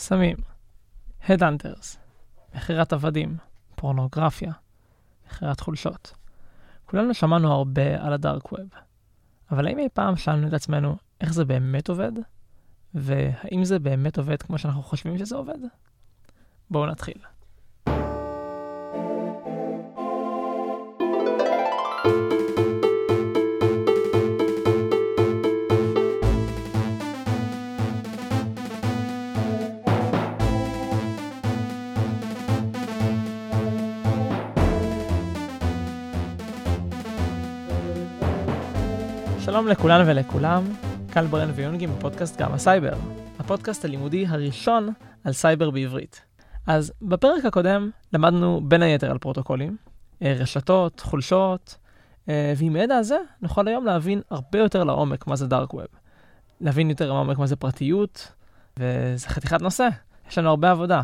סמים, הדאנטרס, מכירת עבדים, פורנוגרפיה, מכירת חולשות. כולנו שמענו הרבה על הדארק ווב, אבל האם אי פעם שאלנו את עצמנו איך זה באמת עובד? והאם זה באמת עובד כמו שאנחנו חושבים שזה עובד? בואו נתחיל. שלום לכולן ולכולם, קל ברן ויונגי מפודקאסט גם הסייבר, הפודקאסט הלימודי הראשון על סייבר בעברית. אז בפרק הקודם למדנו בין היתר על פרוטוקולים, אה, רשתות, חולשות, אה, ועם הידע הזה נוכל היום להבין הרבה יותר לעומק מה זה dark web. להבין יותר לעומק מה זה פרטיות, וזה חתיכת נושא, יש לנו הרבה עבודה.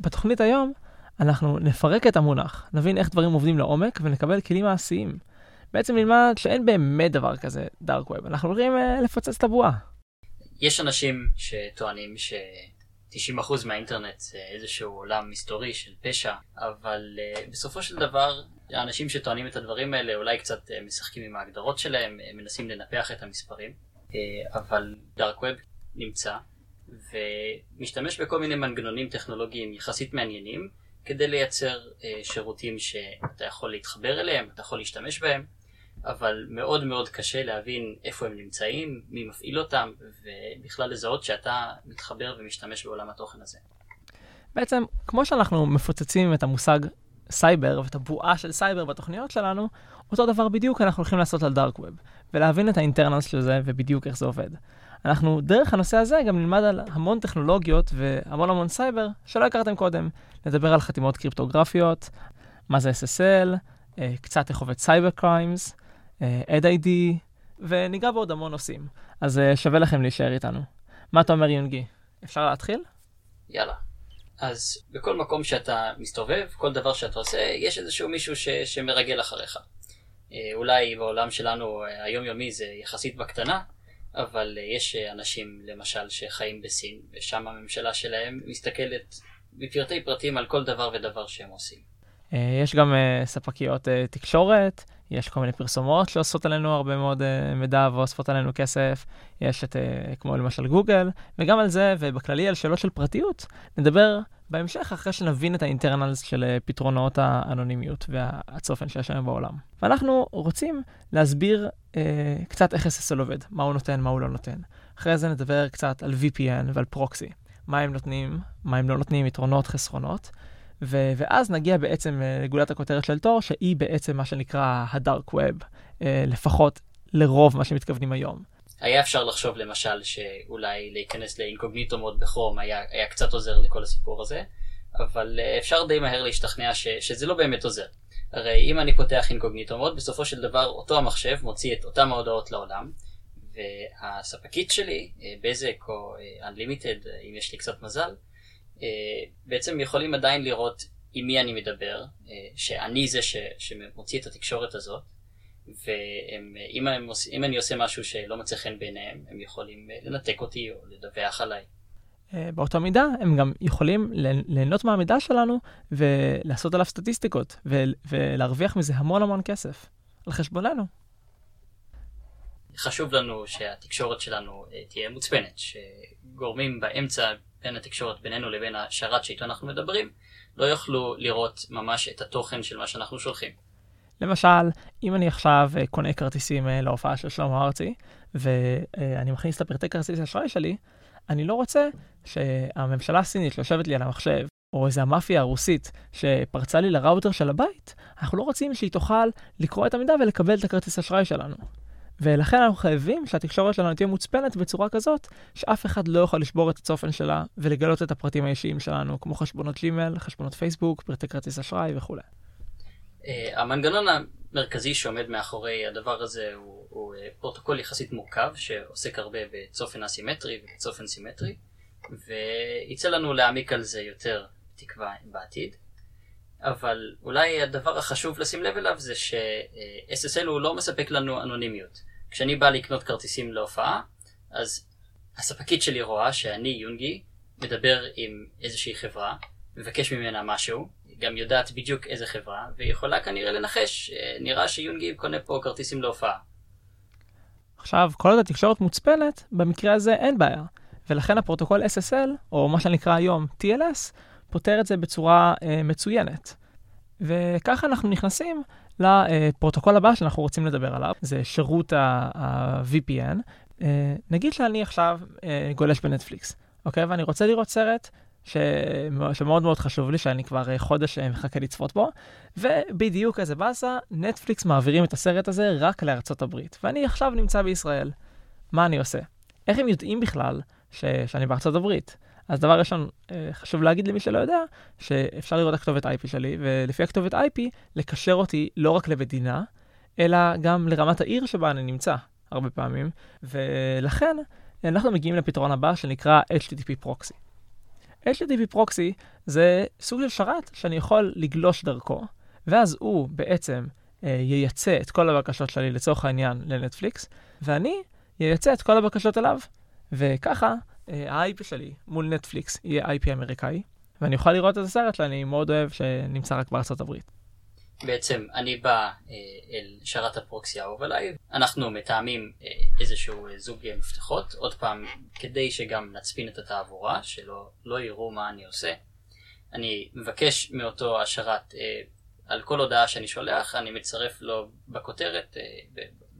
בתוכנית היום אנחנו נפרק את המונח, נבין איך דברים עובדים לעומק ונקבל כלים מעשיים. בעצם נלמד שאין באמת דבר כזה דארק ווב, אנחנו הולכים uh, לפוצץ את הבועה. יש אנשים שטוענים ש-90% מהאינטרנט זה איזשהו עולם מסתורי של פשע, אבל uh, בסופו של דבר האנשים שטוענים את הדברים האלה אולי קצת uh, משחקים עם ההגדרות שלהם, מנסים לנפח את המספרים, uh, אבל דארק ווב נמצא ומשתמש בכל מיני מנגנונים טכנולוגיים יחסית מעניינים כדי לייצר uh, שירותים שאתה יכול להתחבר אליהם, אתה יכול להשתמש בהם. אבל מאוד מאוד קשה להבין איפה הם נמצאים, מי מפעיל אותם, ובכלל לזהות שאתה מתחבר ומשתמש בעולם התוכן הזה. בעצם, כמו שאנחנו מפוצצים את המושג סייבר ואת הבועה של סייבר בתוכניות שלנו, אותו דבר בדיוק אנחנו הולכים לעשות על dark web, ולהבין את ה internals של זה ובדיוק איך זה עובד. אנחנו דרך הנושא הזה גם נלמד על המון טכנולוגיות והמון המון סייבר שלא הכרתם קודם. נדבר על חתימות קריפטוגרפיות, מה זה SSL, אה, קצת איך עובד cyber crimes, אד אה, וניגע בעוד המון נושאים. אז uh, שווה לכם להישאר איתנו. מה אתה אומר יונגי? אפשר להתחיל? יאללה. אז בכל מקום שאתה מסתובב, כל דבר שאתה עושה, יש איזשהו מישהו ש, שמרגל אחריך. אה, אולי בעולם שלנו היומיומי זה יחסית בקטנה, אבל יש אנשים למשל שחיים בסין, ושם הממשלה שלהם מסתכלת בפרטי פרטים על כל דבר ודבר שהם עושים. יש גם ספקיות תקשורת, יש כל מיני פרסומות שעושות עלינו הרבה מאוד uh, מידע ואוספות עלינו כסף, יש את, uh, כמו למשל גוגל, וגם על זה, ובכללי על שאלות של פרטיות, נדבר בהמשך אחרי שנבין את האינטרנלס של uh, פתרונות האנונימיות והצופן שיש היום בעולם. ואנחנו רוצים להסביר uh, קצת איך SSL עובד, מה הוא נותן, מה הוא לא נותן. אחרי זה נדבר קצת על VPN ועל פרוקסי, מה הם נותנים, מה הם לא נותנים, יתרונות, חסרונות. ו- ואז נגיע בעצם אה, לגולת הכותרת של תור, שהיא בעצם מה שנקרא הדארק ווב, אה, לפחות לרוב מה שמתכוונים היום. היה אפשר לחשוב למשל שאולי להיכנס לאינקוגניטו מוד בכרום היה, היה קצת עוזר לכל הסיפור הזה, אבל אה, אפשר די מהר להשתכנע ש, שזה לא באמת עוזר. הרי אם אני פותח אינקוגניטו מוד, בסופו של דבר אותו המחשב מוציא את אותם ההודעות לעולם, והספקית שלי, בזק או Unlimited, אם יש לי קצת מזל, בעצם יכולים עדיין לראות עם מי אני מדבר, אה, שאני זה ש, שמוציא את התקשורת הזאת, ואם אם אני עושה משהו שלא מוצא חן בעיניהם, הם יכולים אה, לנתק אותי או לדווח עליי. באותה מידה הם גם יכולים ליהנות מהמידע שלנו ולעשות עליו סטטיסטיקות ולהרוויח מזה המון המון כסף על חשבוננו. חשוב לנו שהתקשורת שלנו תהיה מוצפנת, שגורמים באמצע בין התקשורת בינינו לבין השרת שאיתו אנחנו מדברים, לא יוכלו לראות ממש את התוכן של מה שאנחנו שולחים. למשל, אם אני עכשיו אה, קונה כרטיסים אה, להופעה של שלמה ארצי, ואני מכניס את הפרטי כרטיס האשראי שלי, אני לא רוצה שהממשלה הסינית שיושבת לי על המחשב, או איזה המאפיה הרוסית שפרצה לי לראוטר של הבית, אנחנו לא רוצים שהיא תוכל לקרוא את המידע ולקבל את הכרטיס אשראי שלנו. ולכן אנחנו חייבים שהתקשורת שלנו תהיה מוצפנת בצורה כזאת, שאף אחד לא יכול לשבור את הצופן שלה ולגלות את הפרטים האישיים שלנו, כמו חשבונות ג'ימל, חשבונות פייסבוק, פרטי כרטיס אשראי וכולי. Uh, המנגנון המרכזי שעומד מאחורי הדבר הזה הוא, הוא uh, פרוטוקול יחסית מורכב, שעוסק הרבה בצופן אסימטרי ובצופן סימטרי, ויצא לנו להעמיק על זה יותר, תקווה, בעתיד. אבל אולי הדבר החשוב לשים לב אליו זה ש-SSL הוא לא מספק לנו אנונימיות. כשאני בא לקנות כרטיסים להופעה, אז הספקית שלי רואה שאני, יונגי, מדבר עם איזושהי חברה, מבקש ממנה משהו, גם יודעת בדיוק איזה חברה, ויכולה כנראה לנחש, אה, נראה שיונגי קונה פה כרטיסים להופעה. עכשיו, כל עוד התקשורת מוצפנת, במקרה הזה אין בעיה. ולכן הפרוטוקול SSL, או מה שנקרא היום TLS, פותר את זה בצורה אה, מצוינת. וככה אנחנו נכנסים לפרוטוקול הבא שאנחנו רוצים לדבר עליו, זה שירות ה-VPN. אה, נגיד שאני עכשיו אה, גולש בנטפליקס, אוקיי? ואני רוצה לראות סרט ש... שמאוד מאוד חשוב לי, שאני כבר אה, חודש אה, מחכה לצפות בו, ובדיוק איזה באסה, נטפליקס מעבירים את הסרט הזה רק לארצות הברית, ואני עכשיו נמצא בישראל. מה אני עושה? איך הם יודעים בכלל ש... שאני בארצות הברית? אז דבר ראשון, אה, חשוב להגיד למי שלא יודע, שאפשר לראות את הכתובת IP שלי, ולפי הכתובת IP, לקשר אותי לא רק למדינה, אלא גם לרמת העיר שבה אני נמצא, הרבה פעמים, ולכן אנחנו מגיעים לפתרון הבא שנקרא HTTP Proxy. HTTP Proxy זה סוג של שרת שאני יכול לגלוש דרכו, ואז הוא בעצם אה, ייצא את כל הבקשות שלי לצורך העניין לנטפליקס, ואני ייצא את כל הבקשות אליו, וככה ה-IP שלי מול נטפליקס יהיה IP אמריקאי, ואני אוכל לראות את הסרט שאני מאוד אוהב שנמצא רק בארצות הברית. בעצם אני בא אה, אל שרת הפרוקסי האהוב עליי, אנחנו מתאמים אה, איזשהו אה, זוג מפתחות, עוד פעם, כדי שגם נצפין את התעבורה, שלא לא יראו מה אני עושה. אני מבקש מאותו השרת, על כל הודעה שאני שולח, אני מצרף לו בכותרת,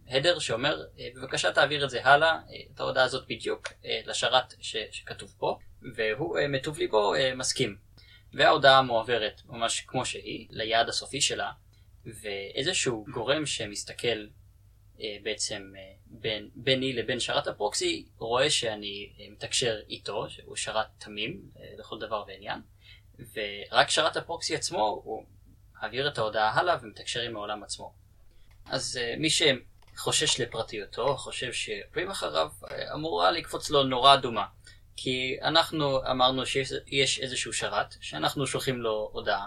הדר שאומר, אה, בבקשה תעביר את זה הלאה, אה, את ההודעה הזאת בדיוק, אה, לשרת ש, שכתוב פה, והוא מטוב ליבו מסכים. וההודעה מועברת ממש כמו שהיא, ליעד הסופי שלה, ואיזשהו גורם שמסתכל בעצם בין, ביני לבין שרת הפרוקסי, רואה שאני מתקשר איתו, שהוא שרת תמים לכל דבר ועניין, ורק שרת הפרוקסי עצמו, הוא מעביר את ההודעה הלאה ומתקשר עם העולם עצמו. אז מי שחושש לפרטיותו, חושב שעוקבים אחריו, אה, אמורה לקפוץ לו נורה אדומה. כי אנחנו אמרנו שיש איזשהו שרת, שאנחנו שולחים לו הודעה,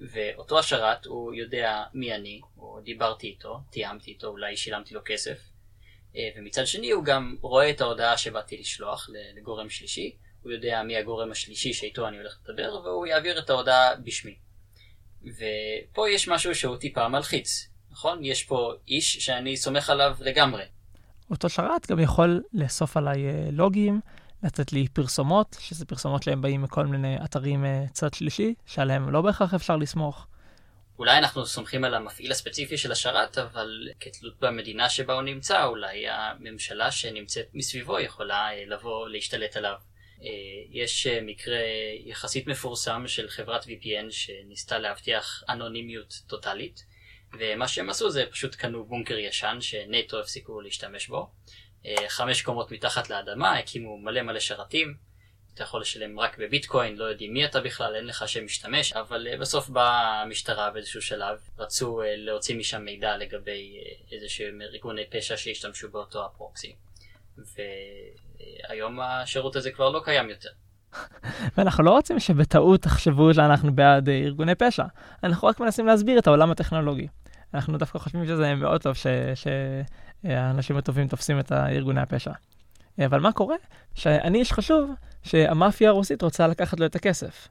ואותו השרת, הוא יודע מי אני, או דיברתי איתו, תיאמתי איתו, אולי שילמתי לו כסף, אה, ומצד שני הוא גם רואה את ההודעה שבאתי לשלוח לגורם שלישי, הוא יודע מי הגורם השלישי שאיתו אני הולך לדבר, והוא יעביר את ההודעה בשמי. ופה יש משהו שהוא טיפה מלחיץ, נכון? יש פה איש שאני סומך עליו לגמרי. אותו שרת גם יכול לאסוף עליי אה, לוגים, לתת לי פרסומות, שזה פרסומות שהם באים מכל מיני אתרים uh, צד שלישי, שעליהם לא בהכרח אפשר לסמוך. אולי אנחנו סומכים על המפעיל הספציפי של השרת, אבל כתלות במדינה שבה הוא נמצא, אולי הממשלה שנמצאת מסביבו יכולה uh, לבוא להשתלט עליו. יש מקרה יחסית מפורסם של חברת VPN שניסתה להבטיח אנונימיות טוטאלית, ומה שהם עשו זה פשוט קנו בונקר ישן שנטו הפסיקו להשתמש בו. אה, חמש קומות מתחת לאדמה, הקימו מלא מלא שרתים. אתה יכול לשלם רק בביטקוין, לא יודעים מי אתה בכלל, אין לך שם משתמש, אבל אה, בסוף באה המשטרה באיזשהו שלב, רצו אה, להוציא משם מידע לגבי איזשהם ארגוני פשע שהשתמשו באותו הפרוקסי. והיום השירות הזה כבר לא קיים יותר. ואנחנו לא רוצים שבטעות תחשבו שאנחנו בעד ארגוני פשע, אנחנו רק מנסים להסביר את העולם הטכנולוגי. אנחנו דווקא חושבים שזה מאוד טוב ש... ש... האנשים הטובים תופסים את ארגוני הפשע. אבל מה קורה? שאני איש חשוב שהמאפיה הרוסית רוצה לקחת לו את הכסף.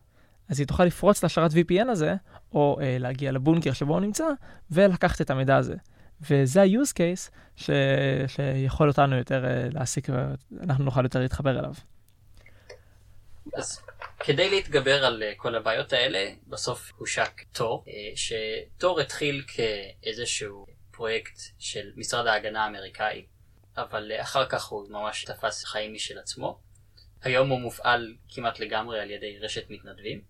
אז היא תוכל לפרוץ לשרת VPN הזה, או אה, להגיע לבונקר שבו הוא נמצא, ולקחת את המידע הזה. וזה ה-use case ש... שיכול אותנו יותר אה, להסיק, ואנחנו נוכל יותר להתחבר אליו. אז כדי להתגבר על uh, כל הבעיות האלה, בסוף הושק תור, uh, שתור התחיל כאיזשהו פרויקט של משרד ההגנה האמריקאי, אבל אחר כך הוא ממש תפס חיים משל עצמו. היום הוא מופעל כמעט לגמרי על ידי רשת מתנדבים.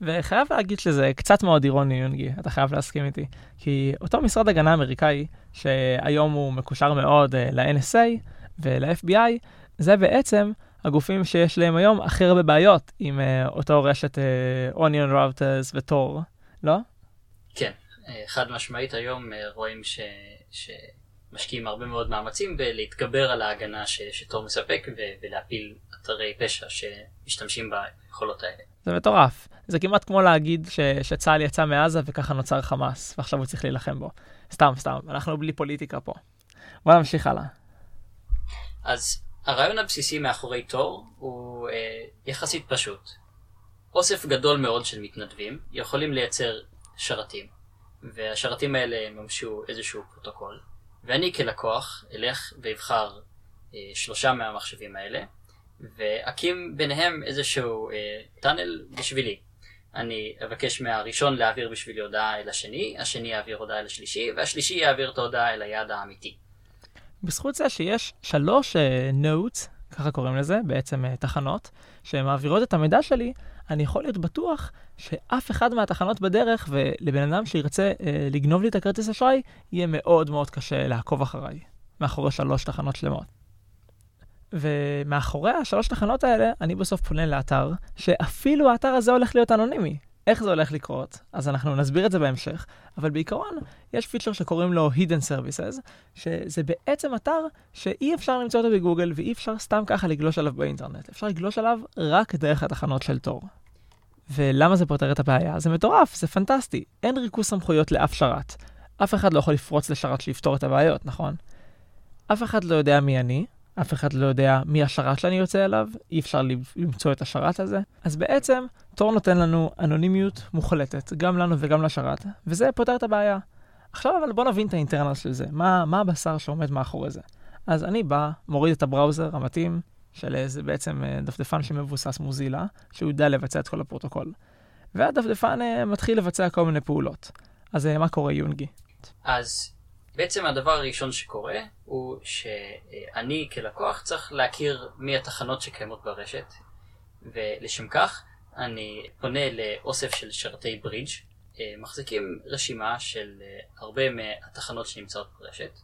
וחייב להגיד שזה קצת מאוד אירוני, יונגי, אתה חייב להסכים איתי. כי אותו משרד הגנה אמריקאי, שהיום הוא מקושר מאוד ל-NSA ול-FBI, זה בעצם הגופים שיש להם היום הכי הרבה בעיות עם uh, אותו רשת uh, Onion Routers ותור, לא? כן, אה, חד משמעית היום אה, רואים ש... שמשקיעים הרבה מאוד מאמצים בלהתגבר על ההגנה ש... שתור מספק ו... ולהפיל אתרי פשע שמשתמשים ביכולות האלה. זה מטורף. זה כמעט כמו להגיד ש... שצה"ל יצא מעזה וככה נוצר חמאס, ועכשיו הוא צריך להילחם בו. סתם, סתם, אנחנו בלי פוליטיקה פה. בוא נמשיך הלאה. אז הרעיון הבסיסי מאחורי תור הוא אה, יחסית פשוט. אוסף גדול מאוד של מתנדבים יכולים לייצר שרתים, והשרתים האלה יממשו איזשהו פרוטוקול, ואני כלקוח אלך ואבחר אה, שלושה מהמחשבים האלה, ואקים ביניהם איזשהו אה, טאנל בשבילי. אני אבקש מהראשון להעביר בשבילי הודעה אל השני, השני יעביר הודעה אל השלישי, והשלישי יעביר את ההודעה אל היעד האמיתי. בזכות זה שיש שלוש uh, notes, ככה קוראים לזה, בעצם uh, תחנות, שמעבירות את המידע שלי, אני יכול להיות בטוח שאף אחד מהתחנות בדרך, ולבן אדם שירצה uh, לגנוב לי את הכרטיס אשראי, יהיה מאוד מאוד קשה לעקוב אחריי, מאחורי שלוש תחנות שלמות. ומאחורי השלוש תחנות האלה, אני בסוף פונה לאתר, שאפילו האתר הזה הולך להיות אנונימי. איך זה הולך לקרות? אז אנחנו נסביר את זה בהמשך, אבל בעיקרון, יש פיצ'ר שקוראים לו Hidden Services, שזה בעצם אתר שאי אפשר למצוא אותו בגוגל ואי אפשר סתם ככה לגלוש עליו באינטרנט. אפשר לגלוש עליו רק דרך התחנות של תור. ולמה זה פותר את הבעיה? זה מטורף, זה פנטסטי. אין ריכוז סמכויות לאף שרת. אף אחד לא יכול לפרוץ לשרת שיפתור את הבעיות, נכון? אף אחד לא יודע מי אני, אף אחד לא יודע מי השרת שאני יוצא אליו, אי אפשר למצוא את השרת הזה. אז בעצם, תור נותן לנו אנונימיות מוחלטת, גם לנו וגם לשרת, וזה פותר את הבעיה. עכשיו אבל בוא נבין את האינטרנל של זה, מה, מה הבשר שעומד מאחורי זה. אז אני בא, מוריד את הבראוזר המתאים, של איזה בעצם אה, דפדפן שמבוסס מוזילה, שהוא יודע לבצע את כל הפרוטוקול. והדפדפן אה, מתחיל לבצע כל מיני פעולות. אז אה, מה קורה, יונגי? אז בעצם הדבר הראשון שקורה הוא שאני כלקוח צריך להכיר מי התחנות שקיימות ברשת ולשם כך אני פונה לאוסף של שרתי ברידג' מחזיקים רשימה של הרבה מהתחנות שנמצאות ברשת.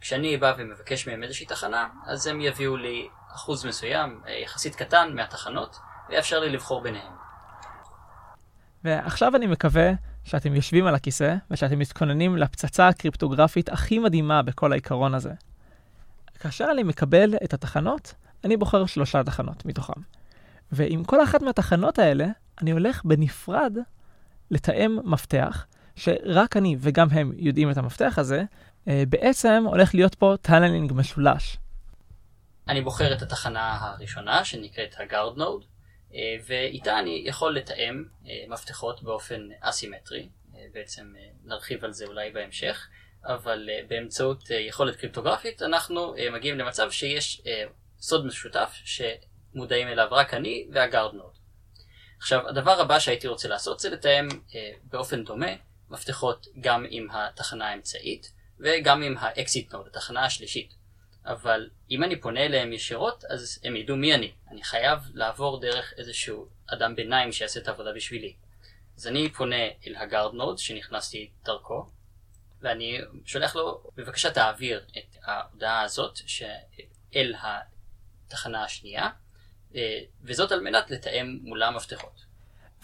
כשאני בא ומבקש מהם איזושהי תחנה אז הם יביאו לי אחוז מסוים יחסית קטן מהתחנות ויאפשר לי לבחור ביניהם. ועכשיו אני מקווה שאתם יושבים על הכיסא ושאתם מתכוננים לפצצה הקריפטוגרפית הכי מדהימה בכל העיקרון הזה. כאשר אני מקבל את התחנות, אני בוחר שלושה תחנות מתוכם. ועם כל אחת מהתחנות האלה, אני הולך בנפרד לתאם מפתח, שרק אני וגם הם יודעים את המפתח הזה, אה, בעצם הולך להיות פה tunneling משולש. אני בוחר את התחנה הראשונה שנקראת node, אה, ואיתה אני יכול לתאם אה, מפתחות באופן אסימטרי, אה, בעצם נרחיב על זה אולי בהמשך, אבל באמצעות יכולת קריפטוגרפית אנחנו מגיעים למצב שיש סוד משותף שמודעים אליו רק אני והגארד נוד. עכשיו הדבר הבא שהייתי רוצה לעשות זה לתאם באופן דומה מפתחות גם עם התחנה האמצעית וגם עם ה exit node, התחנה השלישית. אבל אם אני פונה אליהם ישירות, אז הם ידעו מי אני. אני חייב לעבור דרך איזשהו אדם ביניים שיעשה את העבודה בשבילי. אז אני פונה אל ה guard node שנכנסתי דרכו, ואני שולח לו, בבקשה תעביר את ההודעה הזאת אל התחנה השנייה, אה, וזאת על מנת לתאם מולה מפתחות.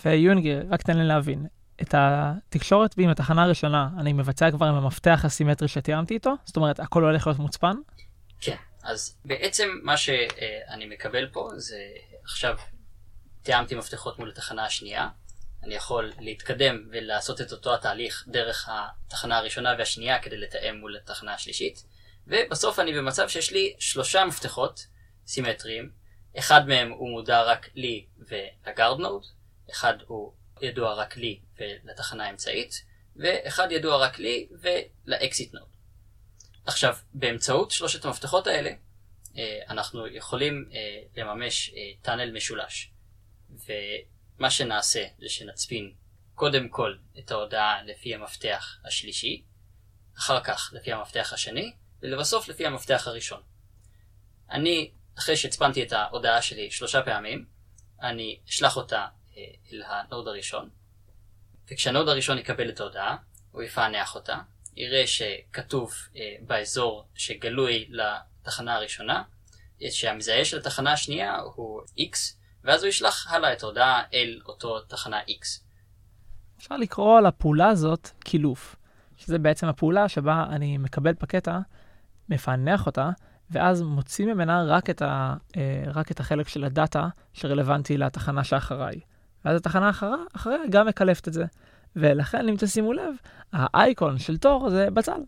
ויונגי, רק תן לי להבין, את התקשורת עם התחנה הראשונה אני מבצע כבר עם המפתח הסימטרי שתיאמתי איתו? זאת אומרת, הכל הולך להיות מוצפן? כן, אז בעצם מה שאני מקבל פה זה עכשיו תיאמתי מפתחות מול התחנה השנייה, אני יכול להתקדם ולעשות את אותו התהליך דרך התחנה הראשונה והשנייה כדי לתאם מול התחנה השלישית, ובסוף אני במצב שיש לי שלושה מפתחות סימטריים, אחד מהם הוא מודע רק לי ול guard node, אחד הוא ידוע רק לי ולתחנה האמצעית, ואחד ידוע רק לי ולאקסיט נוד. עכשיו, באמצעות שלושת המפתחות האלה, אה, אנחנו יכולים אה, לממש טאנל אה, משולש. ומה שנעשה זה שנצפין קודם כל את ההודעה לפי המפתח השלישי, אחר כך לפי המפתח השני, ולבסוף לפי המפתח הראשון. אני, אחרי שהצפנתי את ההודעה שלי שלושה פעמים, אני אשלח אותה אל ה node הראשון, וכשה node הראשון יקבל את ההודעה, הוא יפענח אותה, יראה שכתוב אה, באזור שגלוי לתחנה הראשונה, שהמזהה של התחנה השנייה הוא X, ואז הוא ישלח הלאה את ההודעה אל אותו תחנה X. אפשר לקרוא לפעולה הזאת קילוף, שזה בעצם הפעולה שבה אני מקבל פקטה, מפענח אותה, ואז מוציא ממנה רק את, ה, אה, רק את החלק של הדאטה שרלוונטי לתחנה שאחריי. ואז התחנה אחריה גם מקלפת את זה. ולכן, אם תשימו לב, האייקון של תור זה בצל.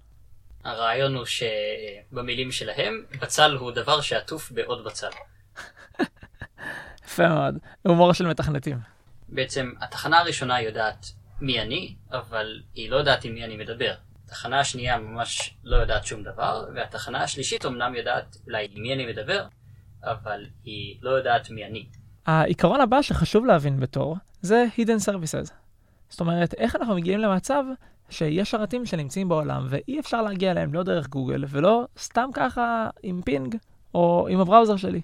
הרעיון הוא שבמילים שלהם, בצל הוא דבר שעטוף בעוד בצל. יפה מאוד, הומור של מתכנתים. בעצם התחנה הראשונה יודעת מי אני, אבל היא לא יודעת עם מי אני מדבר. התחנה השנייה ממש לא יודעת שום דבר, והתחנה השלישית אמנם יודעת אולי עם מי אני מדבר, אבל היא לא יודעת מי אני. העיקרון הבא שחשוב להבין בתור, זה hidden services. זאת אומרת, איך אנחנו מגיעים למצב שיש שרתים שנמצאים בעולם ואי אפשר להגיע אליהם לא דרך גוגל ולא סתם ככה עם פינג או עם הבראוזר שלי.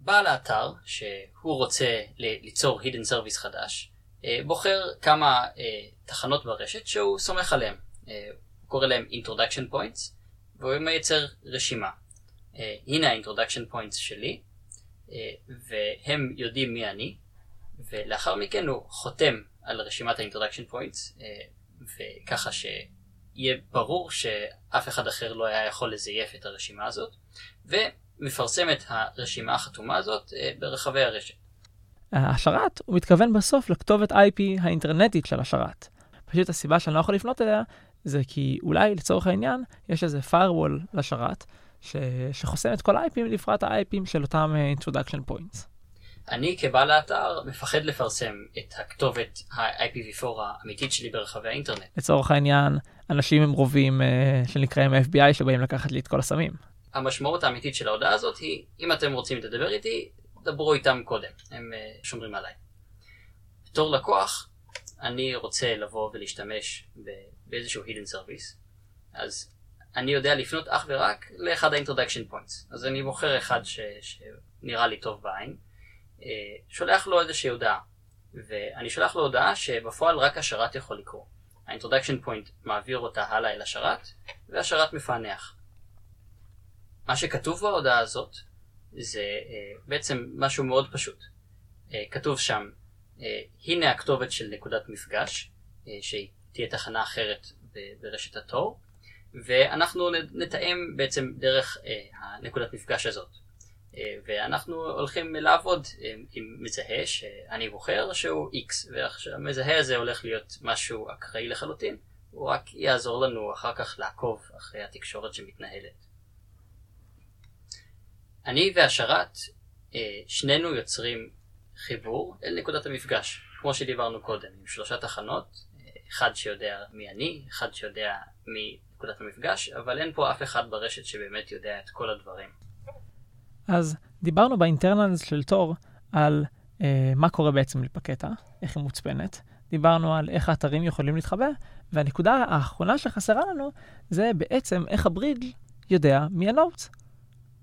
בעל האתר, שהוא רוצה ליצור hidden service חדש, אה, בוחר כמה אה, תחנות ברשת שהוא סומך עליהן. אה, הוא קורא להם introduction points, והוא מייצר רשימה. הנה ה-introduction points שלי, והם יודעים מי אני, ולאחר מכן הוא חותם על רשימת ה-introduction points, וככה שיהיה ברור שאף אחד אחר לא היה יכול לזייף את הרשימה הזאת, ומפרסם את הרשימה החתומה הזאת ברחבי הרשת. השרת, הוא מתכוון בסוף לכתובת IP האינטרנטית של השרת. פשוט הסיבה שאני לא יכול לפנות אליה, זה כי אולי לצורך העניין, יש איזה firewall לשרת, ש... שחוסם את כל ה-IPים לפרט ה-IPים של אותם uh, introduction points. אני כבעל האתר מפחד לפרסם את הכתובת ה-IPv4 האמיתית שלי ברחבי האינטרנט. לצורך העניין, אנשים עם רובים uh, שנקראים FBI שבאים לקחת לי את כל הסמים. המשמעות האמיתית של ההודעה הזאת היא, אם אתם רוצים לדבר איתי, דברו איתם קודם, הם uh, שומרים עליי. בתור לקוח, אני רוצה לבוא ולהשתמש באיזשהו hidden service, אז אני יודע לפנות אך ורק לאחד ה-introduction points. אז אני בוחר אחד ש, שנראה לי טוב בעין, שולח לו איזושהי הודעה, ואני שולח לו הודעה שבפועל רק השרת יכול לקרוא. ה-introduction point מעביר אותה הלאה אל השרת, והשרת מפענח. מה שכתוב בהודעה הזאת זה uh, בעצם משהו מאוד פשוט. Uh, כתוב שם, הנה הכתובת של נקודת מפגש, שהיא תהיה תחנה אחרת ברשת התור, ואנחנו נתאם בעצם דרך הנקודת מפגש הזאת. Uh, ואנחנו הולכים לעבוד uh, עם מזהה שאני בוחר שהוא X, והמזהה הזה הולך להיות משהו אקראי לחלוטין, הוא רק יעזור לנו אחר כך לעקוב אחרי התקשורת שמתנהלת. אני והשרת, אה, שנינו יוצרים חיבור אל נקודת המפגש, כמו שדיברנו קודם, עם שלושה תחנות, אה, אחד שיודע מי אני, אחד שיודע מי נקודת המפגש, אבל אין פה אף אחד ברשת שבאמת יודע את כל הדברים. אז דיברנו באינטרנלס של תור על אה, מה קורה בעצם לפקטה, איך היא מוצפנת, דיברנו על איך האתרים יכולים להתחבא, והנקודה האחרונה שחסרה לנו זה בעצם איך הברידג' יודע מי הנוטס.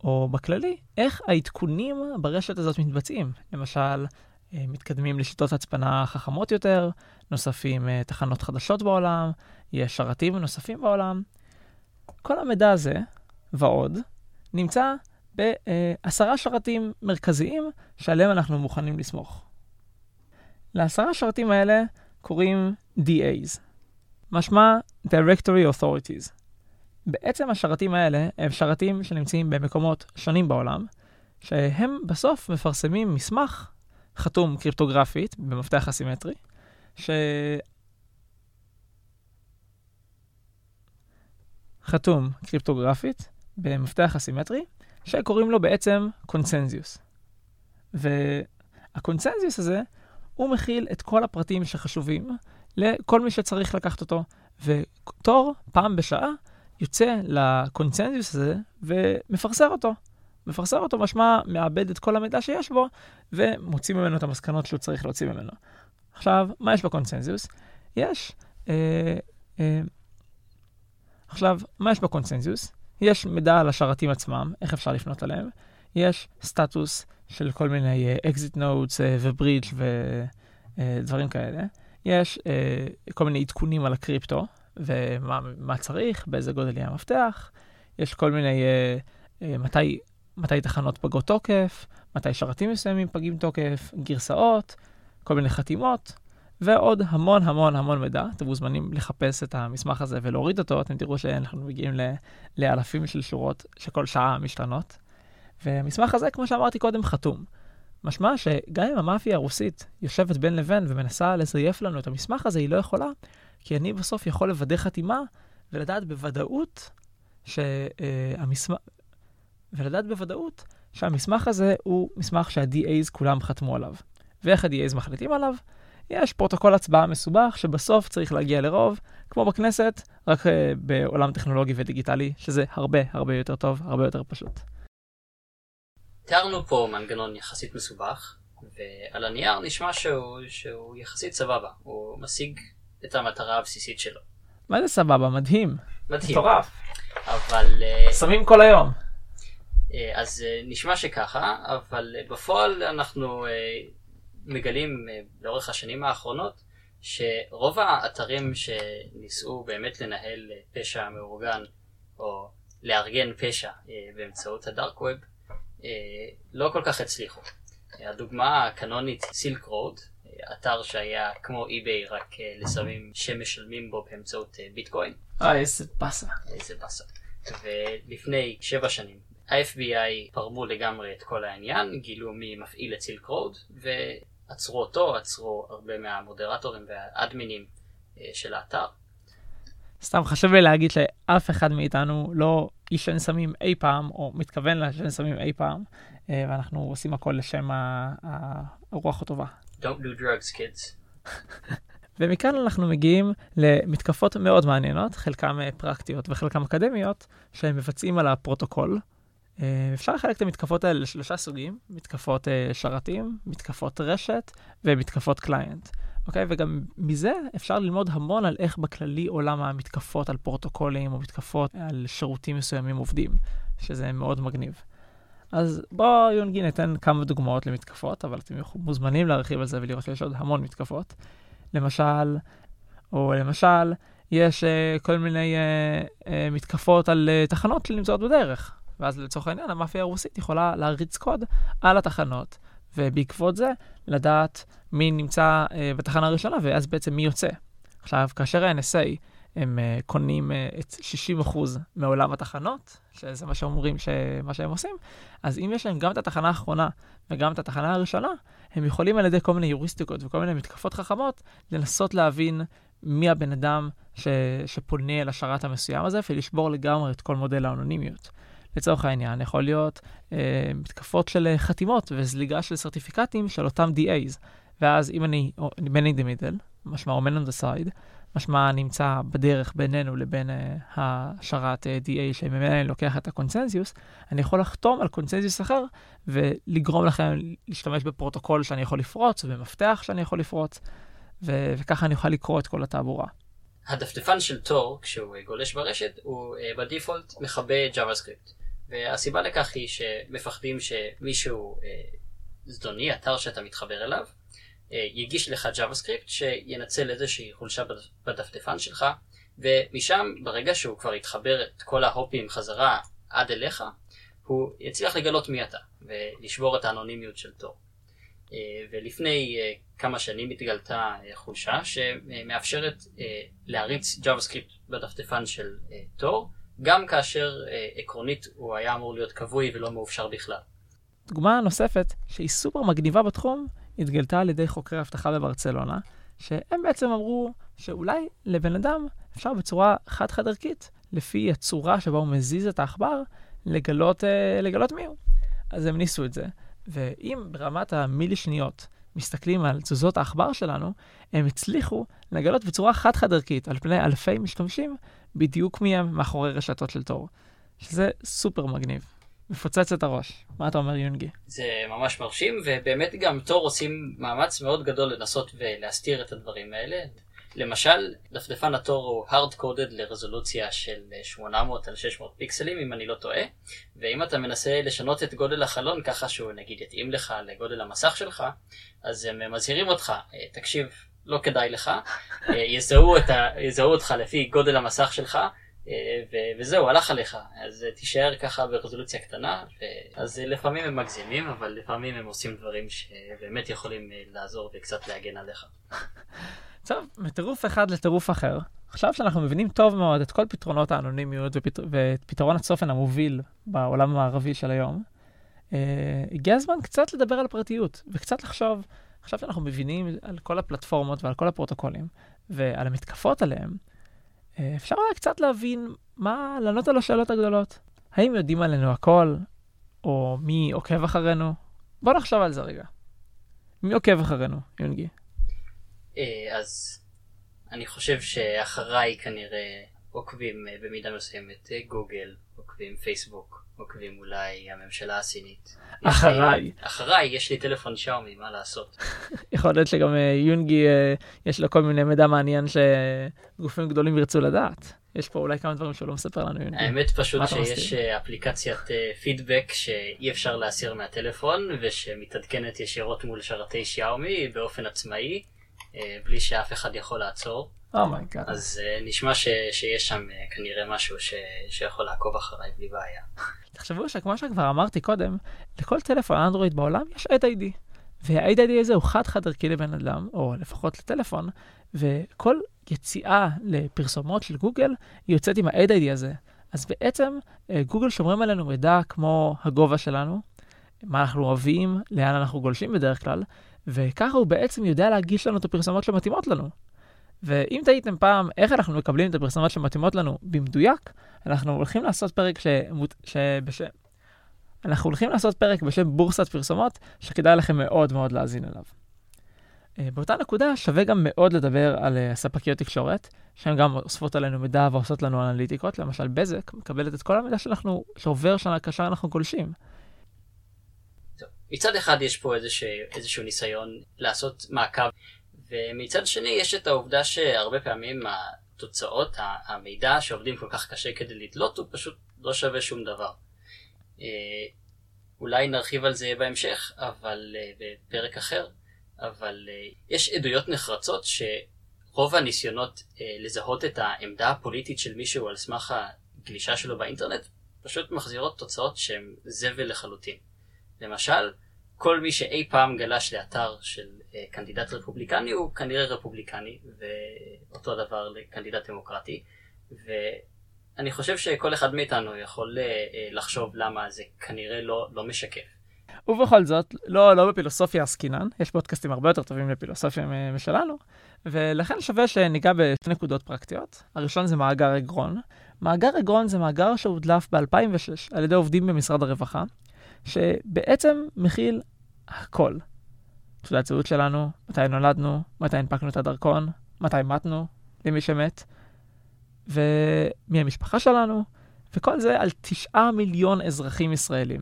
או בכללי, איך העדכונים ברשת הזאת מתבצעים. למשל, אה, מתקדמים לשיטות הצפנה חכמות יותר, נוספים אה, תחנות חדשות בעולם, יש שרתים נוספים בעולם. כל המידע הזה, ועוד, נמצא בעשרה שרתים מרכזיים שעליהם אנחנו מוכנים לסמוך. לעשרה שרתים האלה קוראים DAs, משמע Directory Authorities. בעצם השרתים האלה הם שרתים שנמצאים במקומות שונים בעולם, שהם בסוף מפרסמים מסמך חתום קריפטוגרפית במפתח אסימטרי, ש... חתום קריפטוגרפית במפתח אסימטרי, שקוראים לו בעצם קונצנזיוס. והקונצנזיוס הזה, הוא מכיל את כל הפרטים שחשובים לכל מי שצריך לקחת אותו, ותור פעם בשעה יוצא לקונצנזוס הזה ומפרסר אותו. מפרסר אותו משמע מאבד את כל המידע שיש בו ומוציא ממנו את המסקנות שהוא צריך להוציא ממנו. עכשיו, מה יש בקונצנזוס? יש... אה, אה, עכשיו, מה יש בקונצנזוס? יש מידע על השרתים עצמם, איך אפשר לפנות עליהם. יש סטטוס של כל מיני exit nodes ו bridge ודברים כאלה. יש אה, כל מיני עדכונים על הקריפטו, ומה צריך, באיזה גודל יהיה המפתח. יש כל מיני, אה, אה, מתי, מתי תחנות פגות תוקף, מתי שרתים מסוימים פגים תוקף, גרסאות, כל מיני חתימות, ועוד המון המון המון מידע. אתם מוזמנים לחפש את המסמך הזה ולהוריד אותו, אתם תראו שאנחנו מגיעים ל, לאלפים של שורות שכל שעה משתנות. והמסמך הזה, כמו שאמרתי קודם, חתום. משמע שגם אם המאפיה הרוסית יושבת בין לבין ומנסה לזייף לנו את המסמך הזה, היא לא יכולה, כי אני בסוף יכול לוודא חתימה ולדעת בוודאות שהמסמך, ולדעת בוודאות שהמסמך הזה הוא מסמך שה-DAs כולם חתמו עליו. ואיך ה-DAs מחליטים עליו? יש פרוטוקול הצבעה מסובך שבסוף צריך להגיע לרוב, כמו בכנסת, רק אה, בעולם טכנולוגי ודיגיטלי, שזה הרבה הרבה יותר טוב, הרבה יותר פשוט. תיארנו פה מנגנון יחסית מסובך, ועל הנייר נשמע שהוא, שהוא יחסית סבבה, הוא משיג את המטרה הבסיסית שלו. מה זה סבבה? מדהים. מדהים. מטורף. אבל... אה, שמים כל היום. אה, אז נשמע שככה, אבל בפועל אנחנו מגלים לאורך השנים האחרונות שרוב האתרים שניסו באמת לנהל פשע מאורגן או לארגן פשע באמצעות הדארק ווב לא כל כך הצליחו. הדוגמה הקנונית סילק רוד, אתר שהיה כמו אי-ביי רק לסמים שמשלמים בו באמצעות ביטקוין. אה, איזה באסה. איזה באסה. ולפני שבע שנים ה-FBI פרמו לגמרי את כל העניין, גילו מי מפעיל את סילק רוד, ועצרו אותו, עצרו הרבה מהמודרטורים והאדמינים אה, של האתר. סתם חשוב לי להגיד שאף אחד מאיתנו לא עישן סמים אי פעם, או מתכוון לעשן סמים אי פעם, אה, ואנחנו עושים הכל לשם הרוח הטובה. Don't do drugs, kids. ומכאן אנחנו מגיעים למתקפות מאוד מעניינות, חלקם אה, פרקטיות וחלקם אקדמיות, שהם מבצעים על הפרוטוקול. אה, אפשר לחלק את המתקפות האלה לשלושה סוגים, מתקפות שרתים, מתקפות רשת ומתקפות client. אוקיי? וגם מזה אפשר ללמוד המון על איך בכללי עולם המתקפות על פרוטוקולים או מתקפות על שירותים מסוימים עובדים, שזה מאוד מגניב. אז בואו יונגי ניתן כמה דוגמאות למתקפות, אבל אתם מוזמנים להרחיב על זה ולראות שיש עוד המון מתקפות. למשל, או למשל, יש uh, כל מיני uh, uh, מתקפות על uh, תחנות שנמצאות בדרך. ואז לצורך העניין המאפיה הרוסית יכולה להריץ קוד על התחנות, ובעקבות זה לדעת מי נמצא uh, בתחנה הראשונה, ואז בעצם מי יוצא. עכשיו, כאשר ה-NSA הם uh, קונים uh, את 60% מעולם התחנות, שזה מה שאומרים שמה שהם עושים, אז אם יש להם גם את התחנה האחרונה וגם את התחנה הראשונה, הם יכולים על ידי כל מיני יוריסטיקות וכל מיני מתקפות חכמות לנסות להבין מי הבן אדם ש, שפונה אל השרת המסוים הזה ולשבור לגמרי את כל מודל האנונימיות. לצורך העניין, יכול להיות אה, מתקפות של חתימות וזליגה של סרטיפיקטים של אותם DAs. ואז אם אני man in the middle, משמע או man on the side, משמע נמצא בדרך בינינו לבין uh, השרת uh, DA שממילא לוקח את הקונצנזיוס, אני יכול לחתום על קונצנזיוס אחר ולגרום לכם להשתמש בפרוטוקול שאני יכול לפרוץ ובמפתח שאני יכול לפרוץ, ו- וככה אני אוכל לקרוא את כל התעבורה. הדפדפן של תור, כשהוא גולש ברשת, הוא uh, בדיפולט מכבה JavaScript. והסיבה לכך היא שמפחדים שמישהו uh, זדוני, אתר שאתה מתחבר אליו, אה, יגיש לך JavaScript שינצל איזושהי חולשה בדפדפן שלך ומשם ברגע שהוא כבר יתחבר את כל ההופים חזרה עד אליך הוא יצליח לגלות מי אתה ולשבור את האנונימיות של תור. אה, ולפני אה, כמה שנים התגלתה חולשה שמאפשרת להריץ JavaScript בדפדפן של תור גם כאשר עקרונית הוא היה אמור להיות כבוי ולא מאופשר בכלל. דוגמה נוספת שהיא סופר מגניבה בתחום התגלתה על ידי חוקרי אבטחה בברצלונה, שהם בעצם אמרו שאולי לבן אדם אפשר בצורה חד-חד ערכית, לפי הצורה שבה הוא מזיז את העכבר, לגלות, אה, לגלות מי הוא. אז הם ניסו את זה, ואם ברמת המילי שניות מסתכלים על תזוזות העכבר שלנו, הם הצליחו לגלות בצורה חד-חד ערכית, על פני אלפי משתמשים, בדיוק מי הם מאחורי רשתות של תור, שזה סופר מגניב. מפוצץ את הראש. מה אתה אומר יונגי? זה ממש מרשים, ובאמת גם תור עושים מאמץ מאוד גדול לנסות ולהסתיר את הדברים האלה. למשל, דפדפן התור הוא hard coded לרזולוציה של 800 על 600 פיקסלים אם אני לא טועה, ואם אתה מנסה לשנות את גודל החלון ככה שהוא נגיד יתאים לך לגודל המסך שלך, אז הם מזהירים אותך, אה, תקשיב, לא כדאי לך, אה, יזהו, ה... יזהו אותך לפי גודל המסך שלך, אה, וזהו, הלך עליך, אז אה, תישאר ככה ברזולוציה קטנה, אז אה, לפעמים הם מגזימים, אבל לפעמים הם עושים דברים שבאמת יכולים לעזור וקצת להגן עליך. טוב, מטירוף אחד לטירוף אחר. עכשיו שאנחנו מבינים טוב מאוד את כל פתרונות האנונימיות ופת... ואת פתרון הצופן המוביל בעולם המערבי של היום, אה, הגיע הזמן קצת לדבר על פרטיות וקצת לחשוב, עכשיו שאנחנו מבינים על כל הפלטפורמות ועל כל הפרוטוקולים ועל המתקפות עליהם, אה, אפשר אולי קצת להבין מה, לענות על השאלות הגדולות. האם יודעים עלינו הכל, או מי עוקב אחרינו? בוא נחשוב על זה רגע. מי עוקב אחרינו, יונגי? אה, אז אני חושב שאחריי כנראה עוקבים אה, במידה מסוימת גוגל, עוקבים פייסבוק, עוקבים אולי הממשלה הסינית. אחריי. לי- אחריי, יש לי טלפון שאומי, מה לעשות? יכול להיות שגם אה, יונגי, אה, יש לו כל מיני מידע מעניין שגופים גדולים ירצו לדעת. יש פה אולי כמה דברים שהוא לא מספר לנו, יונגי. האמת פשוט שיש? אה, אפליקציית פידבק שאי אפשר להסיר מהטלפון ושמתעדכנת ישירות מול שרתי שיאומי באופן עצמאי, בלי שאף אחד יכול לעצור. oh my God. אז אה, נשמע ש- שיש שם אה, כנראה משהו ש- שיכול לעקוב אחריי בלי בעיה. תחשבו שכמו שכבר אמרתי קודם, לכל טלפון אנדרואיד בעולם יש AID. וה-AID הזה הוא חד-חד ערכי לבן אדם, או לפחות לטלפון, וכל יציאה לפרסומות של גוגל יוצאת עם ה-AID הזה. אז בעצם אה, גוגל שומרים עלינו מידע כמו הגובה שלנו, מה אנחנו אוהבים, לאן אנחנו גולשים בדרך כלל, וככה הוא בעצם יודע להגיש לנו את הפרסומות שמתאימות לנו. ואם תהיתם פעם איך אנחנו מקבלים את הפרסומות שמתאימות לנו במדויק, אנחנו הולכים לעשות פרק שמות... שבש... אנחנו הולכים לעשות פרק בשם בורסת פרסומות, שכדאי לכם מאוד מאוד להאזין אליו. אה, באותה נקודה שווה גם מאוד לדבר על אה, ספקיות תקשורת, שהן גם אוספות עלינו מידע ועושות לנו אנליטיקות, למשל בזק מקבלת את כל המידע שאנחנו, שעובר שנה כאשר אנחנו גולשים. מצד אחד יש פה איזשה, איזשהו ניסיון לעשות מעקב, ומצד שני יש את העובדה שהרבה פעמים התוצאות, המידע שעובדים כל כך קשה כדי לתלות, הוא פשוט לא שווה שום דבר. אה, אולי נרחיב על זה בהמשך, אבל אה, בפרק אחר, אבל אה, יש עדויות נחרצות שרוב הניסיונות לזהות את העמדה הפוליטית של מישהו על סמך הגלישה שלו באינטרנט, פשוט מחזירות תוצאות שהן זבל לחלוטין. למשל, כל מי שאי פעם גלש לאתר של אה, קנדידט רפובליקני הוא כנראה רפובליקני, ואותו דבר לקנדידט דמוקרטי, ואני חושב שכל אחד מאיתנו יכול אה, אה, לחשוב למה זה כנראה לא, לא משקף. ובכל זאת, לא, לא בפילוסופיה עסקינן, יש פודקאסטים הרבה יותר טובים לפילוסופיה משלנו, ולכן שווה שניגע בשתי נקודות פרקטיות. הראשון זה מאגר אגרון. מאגר אגרון זה מאגר שהודלף ב-2006 על ידי עובדים במשרד הרווחה, שבעצם מכיל הכל. תעודת זהות שלנו, מתי נולדנו, מתי הנפקנו את הדרכון, מתי מתנו למי שמת, ומי המשפחה שלנו, וכל זה על תשעה מיליון אזרחים ישראלים.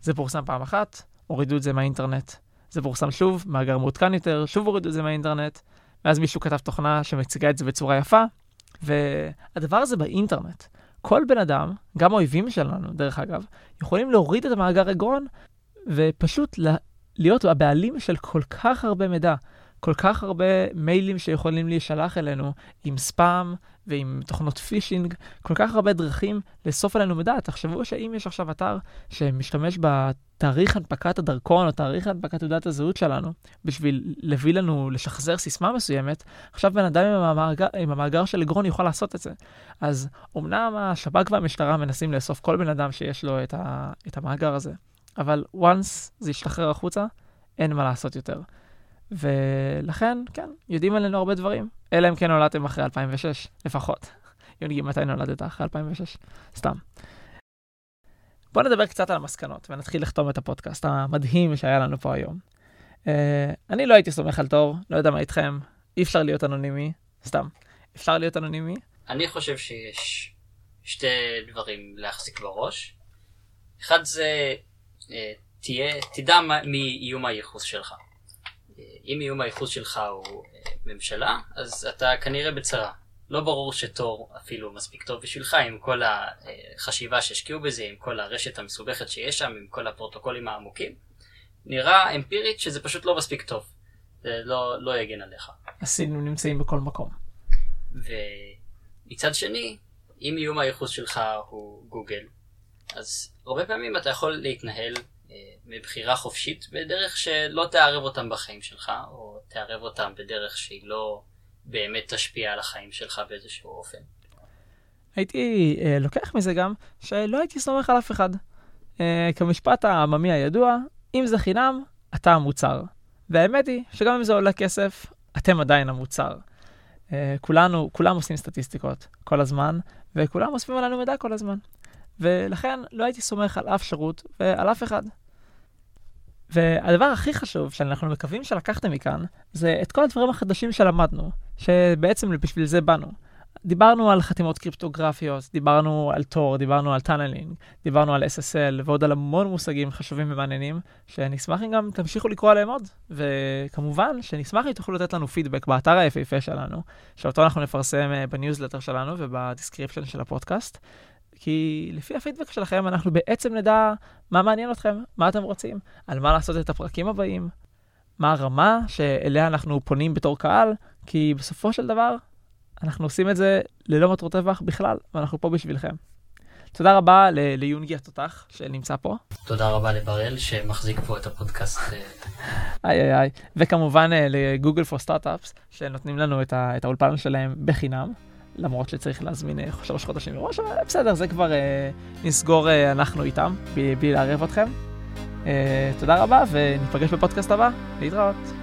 זה פורסם פעם אחת, הורידו את זה מהאינטרנט. זה פורסם שוב, מאגר מעודכן יותר, שוב הורידו את זה מהאינטרנט, ואז מישהו כתב תוכנה שמציגה את זה בצורה יפה, והדבר הזה באינטרנט. כל בן אדם, גם האויבים שלנו, דרך אגב, יכולים להוריד את המאגר אגרון ופשוט לה- להיות הבעלים של כל כך הרבה מידע, כל כך הרבה מיילים שיכולים להישלח אלינו עם ספאם ועם תוכנות פישינג, כל כך הרבה דרכים לאסוף עלינו מידע. תחשבו שאם יש עכשיו אתר שמשתמש בתאריך הנפקת הדרכון או תאריך הנפקת תעודת הזהות שלנו בשביל להביא לנו, לשחזר סיסמה מסוימת, עכשיו בן אדם עם המאגר, עם המאגר של אגרון יוכל לעשות את זה. אז אמנם השב"כ והמשטרה מנסים לאסוף כל בן אדם שיש לו את, ה, את המאגר הזה, אבל once זה ישתחרר החוצה, אין מה לעשות יותר. ולכן, כן, יודעים עלינו הרבה דברים, אלא אם כן נולדתם אחרי 2006, לפחות. יונגי, מתי נולדת אחרי 2006? סתם. בואו נדבר קצת על המסקנות ונתחיל לחתום את הפודקאסט המדהים שהיה לנו פה היום. Uh, אני לא הייתי סומך על תור, לא יודע מה איתכם, אי אפשר להיות אנונימי, סתם. אפשר להיות אנונימי? אני חושב שיש שתי דברים להחזיק בראש. אחד זה, אה, תהיה, תדע מי איום הייחוס שלך. אם איום הייחוס שלך הוא אה, ממשלה, אז אתה כנראה בצרה. לא ברור שתור אפילו מספיק טוב בשבילך עם כל החשיבה שהשקיעו בזה, עם כל הרשת המסובכת שיש שם, עם כל הפרוטוקולים העמוקים. נראה אמפירית שזה פשוט לא מספיק טוב. זה לא, לא יגן עליך. הסינים נמצאים בכל מקום. ומצד שני, אם איום הייחוס שלך הוא גוגל, אז הרבה פעמים אתה יכול להתנהל מבחירה חופשית בדרך שלא תערב אותם בחיים שלך, או תערב אותם בדרך שהיא לא באמת תשפיע על החיים שלך באיזשהו אופן. הייתי אה, לוקח מזה גם שלא הייתי סומך על אף אחד. אה, כמשפט העממי הידוע, אם זה חינם, אתה המוצר. והאמת היא שגם אם זה עולה כסף, אתם עדיין המוצר. כולנו, כולם עושים סטטיסטיקות כל הזמן, וכולם אוספים עלינו מידע כל הזמן. ולכן לא הייתי סומך על אף שירות ועל אף אחד. והדבר הכי חשוב שאנחנו מקווים שלקחתם מכאן, זה את כל הדברים החדשים שלמדנו, שבעצם בשביל זה באנו. דיברנו על חתימות קריפטוגרפיות, דיברנו על תור, דיברנו על tunneling, דיברנו על SSL ועוד על המון מושגים חשובים ומעניינים, שנשמח אם גם תמשיכו לקרוא עליהם עוד. וכמובן, שנשמח אם תוכלו לתת לנו פידבק באתר היפהפה שלנו, שאותו אנחנו נפרסם אה, בניוזלטר שלנו וב description של הפודקאסט. כי לפי הפידבק שלכם אנחנו בעצם נדע מה מעניין אתכם, מה אתם רוצים, על מה לעשות את הפרקים הבאים, מה הרמה שאליה אנחנו פונים בתור קהל, כי בסופו של דבר אנחנו עושים את זה ללא מטרות רווח בכלל, ואנחנו פה בשבילכם. תודה רבה ליונגי התותח שנמצא פה. תודה רבה לבראל שמחזיק פה את הפודקאסט. אה. איי איי איי, וכמובן אה, לגוגל פור סטארט-אפס שנותנים לנו את, ה, את האולפן שלהם בחינם. למרות שצריך להזמין אה, שלוש חודשים מראש, אבל בסדר, זה כבר אה, נסגור אה, אנחנו איתם, בלי, לערב אתכם. אה, תודה רבה, וניפגש בפודקאסט הבא. להתראות.